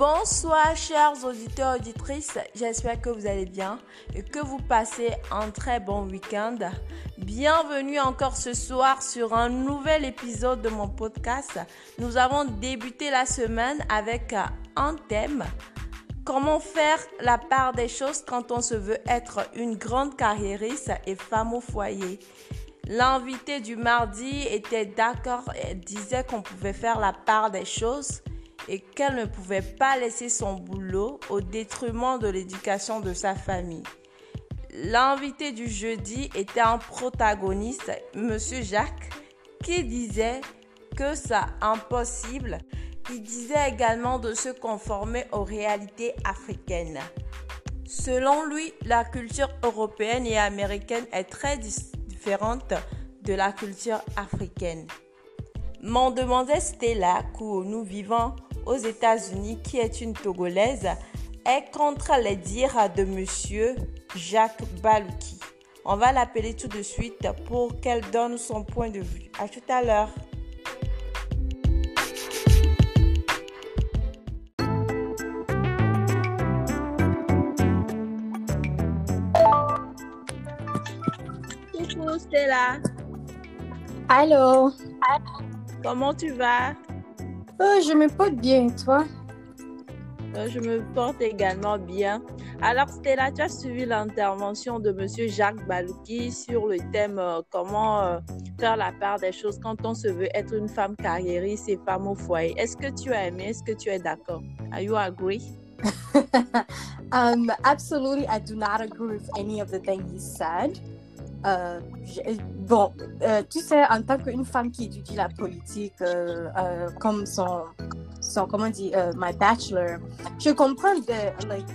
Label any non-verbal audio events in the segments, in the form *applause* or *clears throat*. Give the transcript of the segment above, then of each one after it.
Bonsoir chers auditeurs auditrices, j'espère que vous allez bien et que vous passez un très bon week-end. Bienvenue encore ce soir sur un nouvel épisode de mon podcast. Nous avons débuté la semaine avec un thème. Comment faire la part des choses quand on se veut être une grande carriériste et femme au foyer? L'invité du mardi était d'accord et disait qu'on pouvait faire la part des choses et qu'elle ne pouvait pas laisser son boulot au détriment de l'éducation de sa famille. L'invité du jeudi était un protagoniste, Monsieur Jacques, qui disait que c'est impossible. Il disait également de se conformer aux réalités africaines. Selon lui, la culture européenne et américaine est très différente de la culture africaine. M'en demandait Stella, que nous vivons aux États-Unis, qui est une Togolaise, est contre les dires de monsieur Jacques Balouki. On va l'appeler tout de suite pour qu'elle donne son point de vue. À tout à l'heure. Coucou Stella. Allô. Comment tu vas? Oh, je me porte bien, toi? Euh, je me porte également bien. Alors Stella, tu as suivi l'intervention de Monsieur Jacques Balouki sur le thème euh, comment euh, faire la part des choses quand on se veut être une femme carriériste et femme au foyer. Est-ce que tu as aimé? Est-ce que tu es d'accord? Are you agree? *laughs* um, absolutely, I do not agree with any of the things he said. Euh, bon, euh, tu sais, en tant qu'une femme qui étudie la politique, euh, comme son, son, comment on dit, my bachelor, je comprends de, like,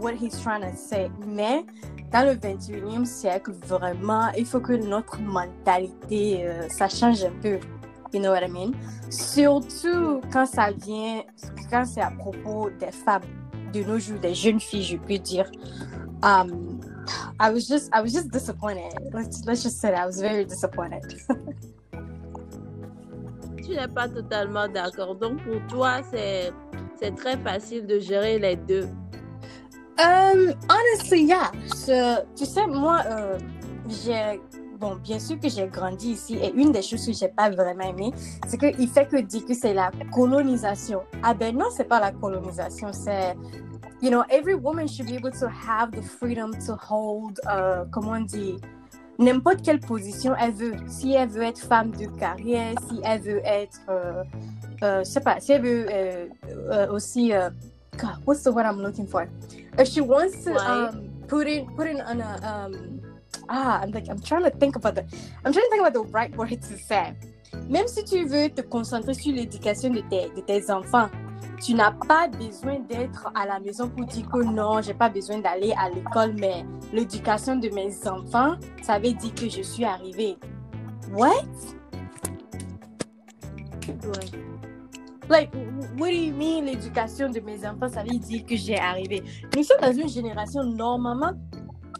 what he's trying to say, mais dans le 21e siècle, vraiment, il faut que notre mentalité, ça change un peu. You know what I mean? Surtout quand ça vient, quand c'est à propos des femmes de nos jours, des jeunes filles, je peux dire. Um, I was just I was just disappointed. Let's let's just say that I was very disappointed. tu n'es pas totalement d'accord. Donc pour toi, c'est c'est très facile de gérer les deux. Um, honestly, yeah. tu sais, moi, euh, j'ai bon, bien sûr que j'ai grandi ici et une des choses que j'ai pas vraiment aimé, c'est qu'il fait que dire que c'est la colonisation. Ah ben non, c'est pas la colonisation, c'est you know, every woman should be able to have the freedom to hold, uh, comment on dit, n'importe quelle position elle veut. Si elle veut être femme de carrière, si elle veut être, euh, euh, je sais pas, si elle veut euh, euh aussi, uh, God, what's the word I'm looking for? If she wants to um, put in, put in on a, um, ah, I'm like, I'm trying to think about the, I'm trying to think about the right word to say. Même si tu veux te concentrer sur l'éducation de tes, de tes enfants, tu n'as pas besoin d'être à la maison pour dire que non, j'ai pas besoin d'aller à l'école, mais l'éducation de mes enfants, ça veut dire que je suis arrivée. What? Like, what do you mean l'éducation de mes enfants, ça veut dire que j'ai arrivé? Nous sommes dans une génération, normalement,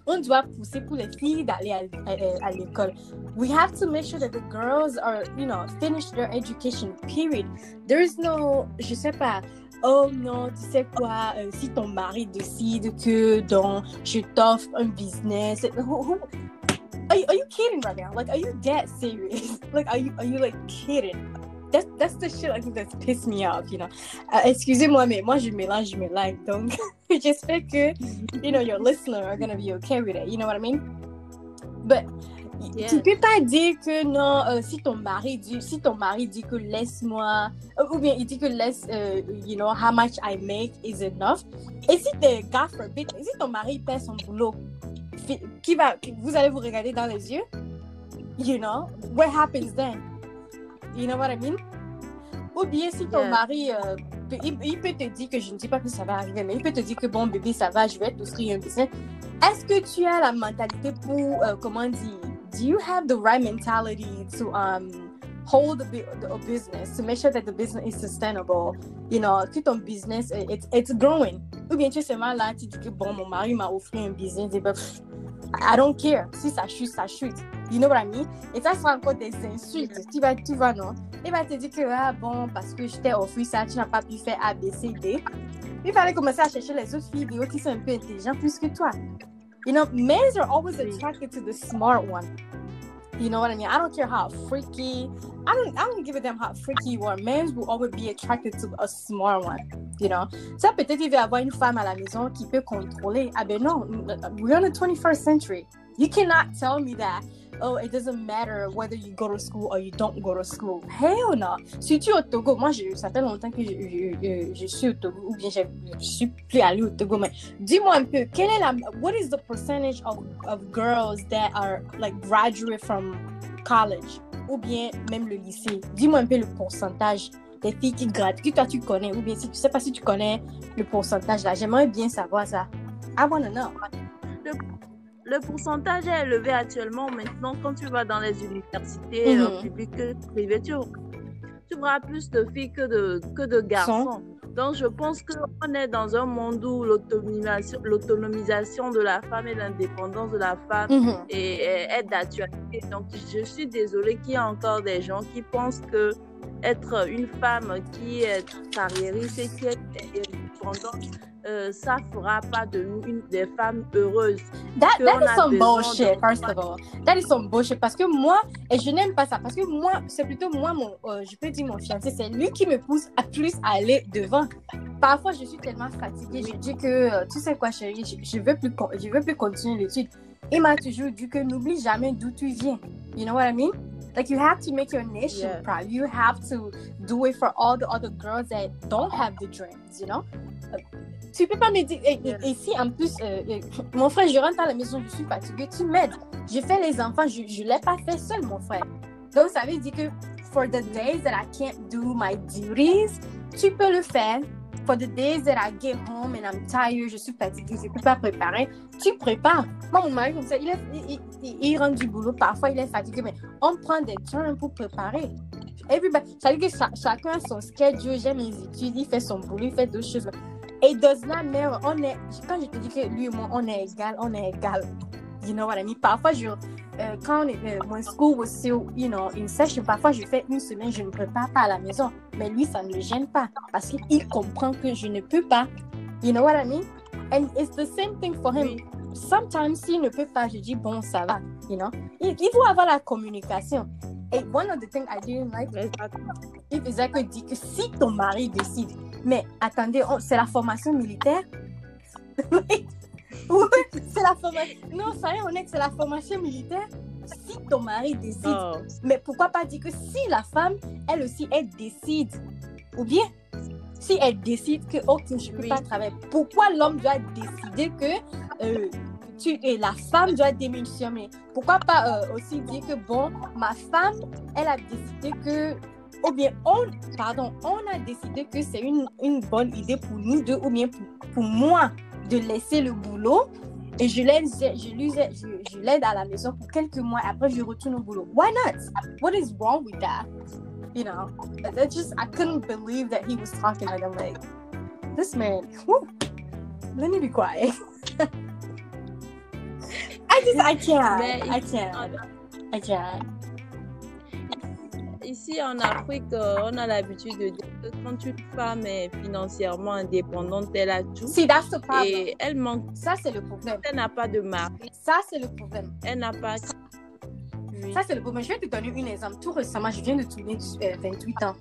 on doit pousser pour les filles d'aller euh, à, l'école. We have to make sure that the girls are, you know, finish their education, period. There is no, je sais pas, oh non, tu sais quoi, euh, si ton mari décide que donc je t'offre un business, who, who, are, you, are you kidding right now? Like, are you that serious? *laughs* like, are you, are you like kidding? That's, that's the shit I think that's pissed me off, you know. Uh, excusez-moi, mais moi je mélange mes lives, donc *laughs* j'espère que, you know, your listener are gonna be okay with it. You know what I mean? But yeah. tu peux pas dire que non, euh, si ton mari dit, si ton mari dit que laisse-moi, euh, ou bien il dit que laisse, euh, you know, how much I make is enough. Et si t'es, God forbid, si ton mari perd son boulot, qui va, vous allez vous regarder dans les yeux, you know, what happens then? You know what I mean? Ou bien si ton mari, euh, il, peut te dire que je ne dis pas que ça va arriver, mais il peut te dire que bon bébé, ça va, je vais t'offrir un business. Est-ce que tu as la mentalité pour, euh, comment dire, do you have the right mentality to um, hold a, business, to make sure that the business is sustainable, you know, que ton business, it's, it's growing. Ou bien tu es seulement là, tu dis que bon, mon mari m'a offert un business, et ben, I don't care. Si ça chute, ça chute. You know what I mean? Et ça sera encore des insultes. Tu vas, tu vas, non? Il va te dire que, ah bon, parce que je t'ai offert ça, tu n'as pas pu faire A, il fallait commencer à chercher les autres filles qui sont un peu intelligentes plus que toi. You know, men are always attracted to the smart one. You know what I mean? I don't care how freaky. I don't. I don't give a damn how freaky you are. Men will always be attracted to a smart one. You know. Ça peut-être il va avoir une femme à la maison qui peut contrôler. Ah ben non, we're in the 21st century. You cannot tell me that oh, it doesn't matter whether you go to school or you don't go to school. Hell no. Si tu es au Togo, moi, je, ça fait longtemps que je, suis au Togo, ou bien je, je suis plus allée au Togo, mais dis-moi un peu, quelle est la, what is the percentage of, of girls that are like graduate from college, ou bien même le lycée? Dis-moi un peu le pourcentage des filles qui graduent, que toi tu connais, ou bien si tu sais pas si tu connais le pourcentage là. J'aimerais bien savoir ça. I wanna know. Le pourcentage est élevé actuellement. Maintenant, quand tu vas dans les universités euh, mhm. publiques que privées, tu, tu verras plus de filles que de, que de garçons. Donc, je pense qu'on est dans un monde où l'autonomisation de la femme et l'indépendance de la femme mhm. est, est, d'actualité. Donc, je suis désolée qu'il y ait encore des gens qui pensent que être une femme qui est carriériste et qui est euh, ça fera pas de nous une des femmes heureuses. That, that is some bullshit, first of all. That is some bullshit. Parce que moi, et je n'aime pas ça. Parce que moi, c'est plutôt moi, mon, euh, je peux dire mon fiancé, c'est lui qui me pousse à plus aller devant. Parfois, je suis tellement fatiguée. Je dis que, euh, tu sais quoi, chérie, je, ne veux plus, je veux plus continuer l'étude. Il m'a toujours dit que n'oublie jamais d'où tu viens. You know what I mean? Like you have to make your nation yeah. proud. You have to do it for all the other girls that don't have the dreams, you know? Tu peux pas me dire. Et, si en plus, euh, mon frère, je rentre à la maison, je suis fatiguée, tu m'aides. Je fais les enfants, je ne l'ai pas fait seul, mon frère. Donc, ça veut dire que for the days that I can't do my duties, tu peux le faire. For the days that I get home and I'm tired, je suis fatiguée, je ne peux pas préparer, tu prépares. Moi, mon mari, comme ça, il, est, il, rentre du boulot, parfois il est fatigué, mais on prend des temps pour préparer. Everybody, ça veut dire que chacun a son schedule, j'aime mes études, il fait son boulot, il fait d'autres choses. Et does not matter. On est, quand je te dis que lui et moi, on est égal, on est égal. You know what I mean? Parfois, je, euh, quand euh, mon school was still, you know, in session, parfois, je fais une semaine, je ne prépare pas à la maison. Mais lui, ça ne le gêne pas parce qu'il comprend que je ne peux pas. You know what I mean? And it's the same thing for him. Sometimes, s'il ne peut pas, je dis, bon, ça va. You know? Il, il faut avoir la communication. Et one of the things I didn't like, dit que si ton mari décide mais attendez, c'est la formation militaire? *laughs* Oui, c'est la formation. Non, ça y est, on est c'est la formation militaire. Si ton mari décide, oh. mais pourquoi pas dire que si la femme, elle aussi, elle décide, ou bien si elle décide que, ok, je ne peux pas travailler, pourquoi l'homme doit décider que euh, tu, et la femme doit démissionner? Pourquoi pas euh, aussi dire que, bon, ma femme, elle a décidé que ou bien on, pardon, on a décidé que c'est une, une, bonne idée pour nous deux, ou bien pour, pour moi de laisser le boulot et je l'aide, je, je, je l'aide à la maison pour quelques mois. Après, je retourne au boulot. Why not? What is wrong with that? You know, that just I couldn't believe that he was talking like I'm like, this man. Let me be quiet. *laughs* I just I can't. I can't. I can't ici en Afrique, euh, on a l'habitude de dire que quand une femme est financièrement indépendante, elle a tout. Si, that's the problem. Et elle manque. Ça, c'est le problème. Elle n'a pas de mari. Ça, c'est le problème. Elle n'a pas. Ça, c'est le problème. Je vais te donner un exemple. Tout récemment, je viens de tourner 28 ans.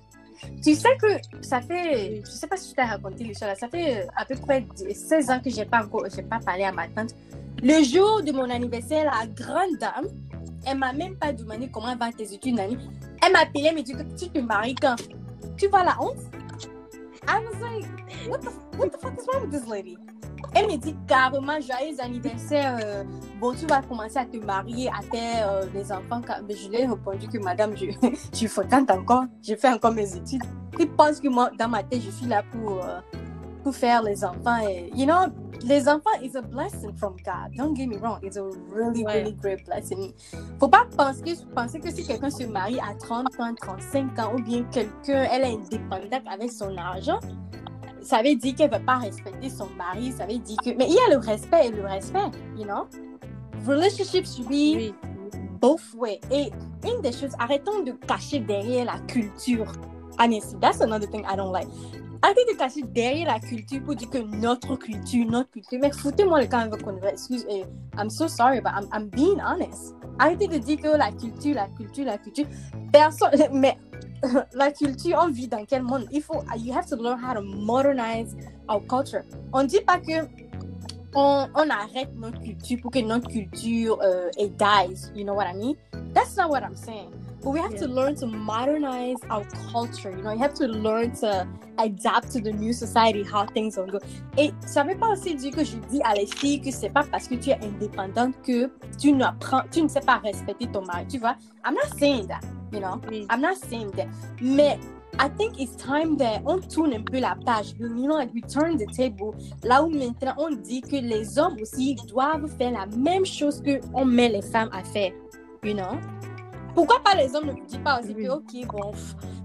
Tu sais que ça fait, je sais pas si je t'ai raconté l'histoire, ça fait euh, à peu près 16 ans que j'ai pas encore, j'ai pas parlé à ma tante. Le jour de mon anniversaire, la grande dame, elle m'a même pas demandé comment va tes études, Nani. Elle m'a appelé, elle m'a dit que tu te maries quand? Tu vois la honte? I was like, what the, what the fuck is wrong with this lady? Elle me dit carrément, joyeux anniversaire, euh, bon, tu vas commencer à te marier à faire euh, les enfants. Je lui ai répondu que madame, je, *laughs* je fréquente encore, je fais encore mes études. Il pense que moi, dans ma tête, je suis là pour, euh, pour faire les enfants. Et, you know, les enfants is a blessing from God. Don't get me wrong, it's a really, really great blessing. Faut pas penser, penser que si quelqu'un se marie à 30 ans, 35 ans, ou bien quelqu'un, elle est indépendante avec son argent, ça veut dire qu'elle ne veut pas respecter son mari, ça veut dire que... Mais il y a le respect et le respect, you know? Relationships should be both ways. Et une des choses, arrêtons de cacher derrière la culture. Honestly, that's another thing I don't like. Arrêtez de cacher derrière la culture pour dire que notre culture, notre culture. Mais foutez-moi le camp avec convers. Excuse, eh, I'm so sorry, but I'm, I'm being honest. Arrêtez de dire que la culture, la culture, la culture. Personne, mais *laughs* la culture, on vit dans quel monde? Il faut, you have to learn how to modernize our culture. On dit pas que on, on arrête notre culture pour que notre culture uh, it dies. You know what I mean? That's not what I'm saying. But we have Yeah. to learn to modernize our culture. You know, you have to learn to adapt to the new society, how things will go. Et ça veut pas aussi dire que je dis à les filles que c'est pas parce que tu es indépendante que tu n'apprends, tu ne sais pas respecter ton mari. Tu vois? I'm not saying that. You know? I'm not saying that. Mais I think it's time that on tourne un peu la page. You know, like we turn the table. Là où maintenant on dit que les hommes aussi doivent faire la même chose que on met les femmes à faire. You know? Pourquoi pas les hommes ne vous disent pas aussi Oui. que, ok, bon,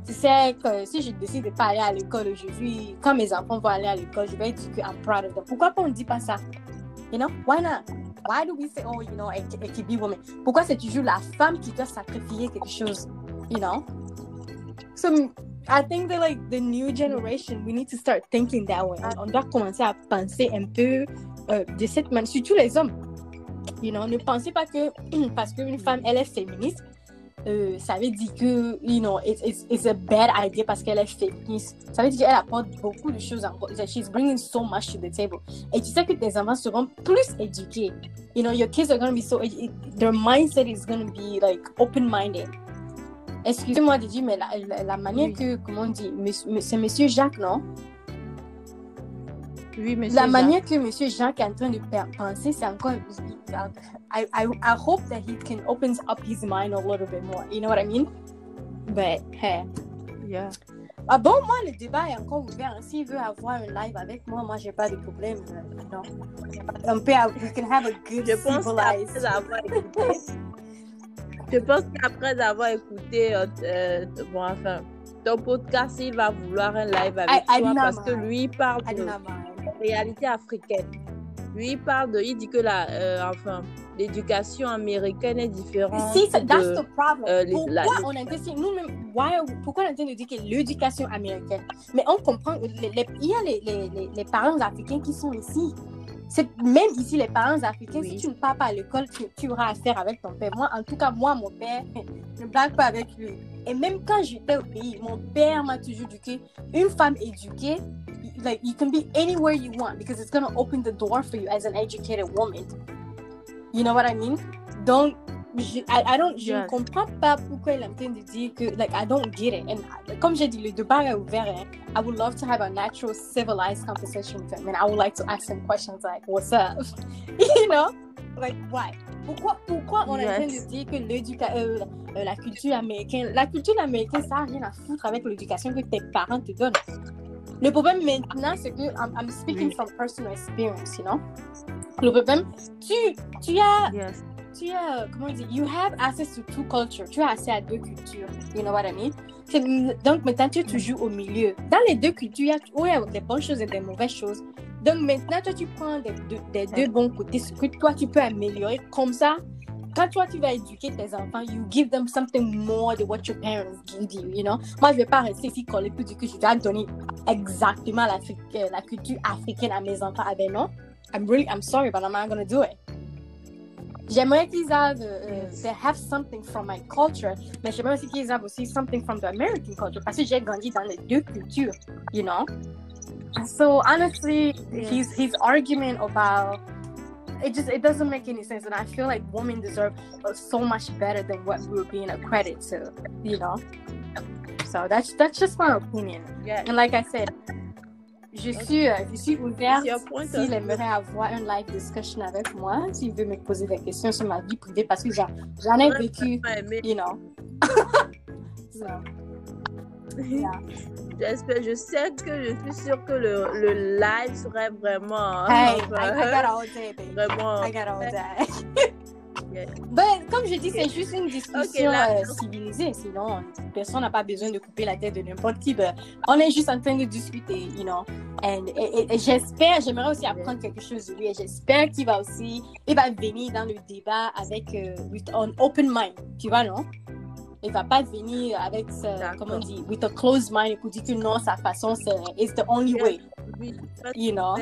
tu sais que si je décide de pas aller à l'école aujourd'hui, quand mes enfants vont aller à l'école, je vais dire que I'm proud of them. Pourquoi pas on ne dit pas ça? You know? Why not? Why do we say, oh, you know, it, it can be woman? Pourquoi c'est toujours la femme qui doit sacrifier quelque chose? You know? So, I think that, like, the new generation, we need to start thinking that way. On doit commencer à penser un peu euh, de cette manière, surtout les hommes. You know, ne pensez pas que *clears throat* parce qu'une femme, elle est féministe, euh, ça veut dire que, you know, it's, it's, it's a bad idea parce qu'elle est féministe. Ça veut dire qu'elle apporte beaucoup de choses encore. She's bringing so much to the table. Et tu sais que tes enfants seront plus éduqués. You know, your kids are going to be so, their mindset is going to be like open-minded. Excusez-moi de dire, mais la, la, la manière Oui. que, comment on dit, c'est monsieur Jacques, non? Oui, monsieur. La Jacques. manière que Monsieur Jacques est en train de pe- penser, c'est encore. I, I, I hope that he can open up his mind a little bit more. You know what I mean? But, hey. Yeah. Ah bon, moi, le débat est encore ouvert. hein. S'il veut avoir un live avec moi, moi, j'ai pas de problème. euh, Non. On peut, we can have a good Je pense *laughs* je pense qu'après avoir écouté, euh, euh, bon, enfin, ton podcast, il va vouloir un live avec I- toi parce que lui, il parle de réalité africaine. Lui, il parle de, il dit que la, euh, enfin, l'éducation américaine est différente. Si, that's de- the problem. euh, les- pourquoi la- on a décidé, nous-mêmes, why are we- pourquoi on a dire que l'éducation américaine? Mais on comprend, les- les- il y a les, les, les, les parents africains qui sont ici. C'est même ici, les parents africains, Oui. si tu ne pars pas à l'école, tu, tu auras affaire avec ton père. Moi, en tout cas, moi, mon père, *laughs* je ne blague pas avec lui. Et même quand j'étais au pays, mon père m'a toujours dit qu'une femme éduquée, like, you can be anywhere you want because it's going to open the door for you as an educated woman. You know what I mean? Donc, je, I, I don't, je ne Yes. comprends pas pourquoi il est en train de dire que, like, I don't get it. And I- comme j'ai dit, le débat est ouvert. hein. I would love to have a natural, civilized conversation with him. And I would like to ask him questions like, what's up? *laughs* you know? Like, why? Pourquoi, pourquoi on est en train Yes. de dire que l'éduca- euh, euh, la culture américaine, la culture américaine, ça n'a rien à foutre avec l'éducation que tes parents te donnent. Le problème maintenant, c'est que I'm, I'm speaking Oui. from personal experience, you know? Le problème, tu, tu as Yes. Tu as, comment on dit, you have access to two cultures. Tu as accès à deux cultures. You know what I mean? C'est- Donc maintenant, tu es toujours au milieu. Dans les deux cultures, il y a où il y a des bonnes choses et des mauvaises choses. Donc maintenant, toi, tu prends des, deux- des deux bons côtés, ce que toi, tu peux améliorer. Comme ça, quand toi, tu vas éduquer tes enfants, you give them something more than what your parents give you, you know? Moi, je vais pas rester ici coller pour dire que je dois donner exactement euh, la culture africaine à mes enfants. Ah ben non. I'm really, I'm sorry, but I'm not gonna do it. J'aimerais qu'ils aient, Yes. they have something from my culture, mais j'aimerais aussi qu'ils aient aussi something from the American culture, parce que j'ai grandi dans les deux cultures, you know? So honestly, Yes. his his argument about it just it doesn't make any sense, and I feel like women deserve uh, so much better than what we're being accredited to, you know? So that's that's just my opinion. Yeah. And like I said, je suis, euh, je suis ouverte s'il aimerait avoir un live discussion avec moi, s'il veut me poser des questions sur ma vie privée, parce que j'en ai vécu, you know. *laughs* So, yeah. J'espère, je sais que je suis sûre que le, le live serait vraiment. Hey, *laughs* I got all day, baby. Vraiment. I got all day. *laughs* Ben, comme je dis, c'est juste une discussion là- euh, civilisée. Sinon, personne n'a pas besoin de couper la tête de n'importe qui. Ben, on est juste en train de discuter, you know. And, et, et- et j'espère, j'aimerais aussi apprendre quelque chose de lui. Et j'espère qu'il va aussi, il va venir dans le débat avec, euh, with an open mind. Tu vois, non? Elle va pas venir avec, comment on dit, with a closed mind pour dire que non, sa façon, c'est it's the only way. You know?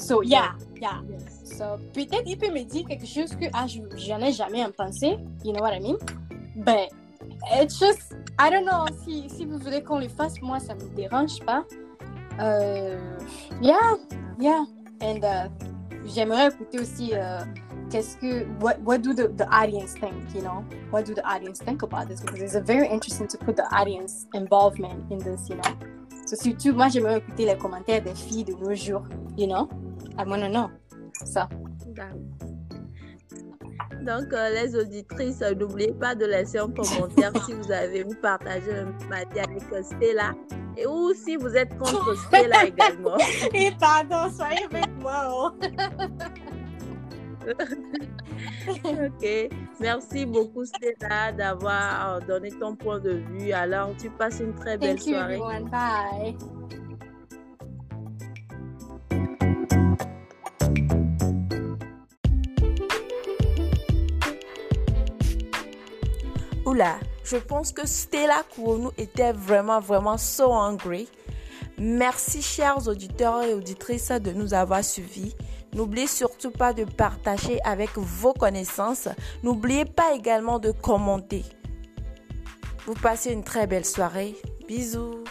So, yeah, yeah. So, peut-être il peut me dire quelque chose que ah, j'en ai jamais pensé. You know what I mean? But it's just, I don't know. Si, si vous voulez qu'on le fasse, moi, ça me dérange pas. Euh, yeah, yeah. And uh, j'aimerais écouter aussi uh, qu'est-ce que what what do the, the audience think, you know? What do the audience think about this? Because it's a very interesting to put the audience involvement in this, you know? So surtout, moi j'aimerais écouter les commentaires des filles de nos jours, you know? I wanna know. Ça. Donc, euh, les auditrices, euh, n'oubliez pas de laisser un commentaire si vous avez vous partagé le mardi avec Stella. Et ou si vous êtes contre *laughs* Stella également. Et pardon, soyez avec moi. Oh. *laughs* ok. Merci beaucoup, Stella, d'avoir euh, donné ton point de vue. Alors, tu passes une très belle Thank you, soirée. everyone. Bye. Oula, je pense que Stella Kourounou était vraiment, vraiment so hungry. Merci, chers auditeurs et auditrices, de nous avoir suivis. N'oubliez surtout pas de partager avec vos connaissances. N'oubliez pas également de commenter. Vous passez une très belle soirée. Bisous.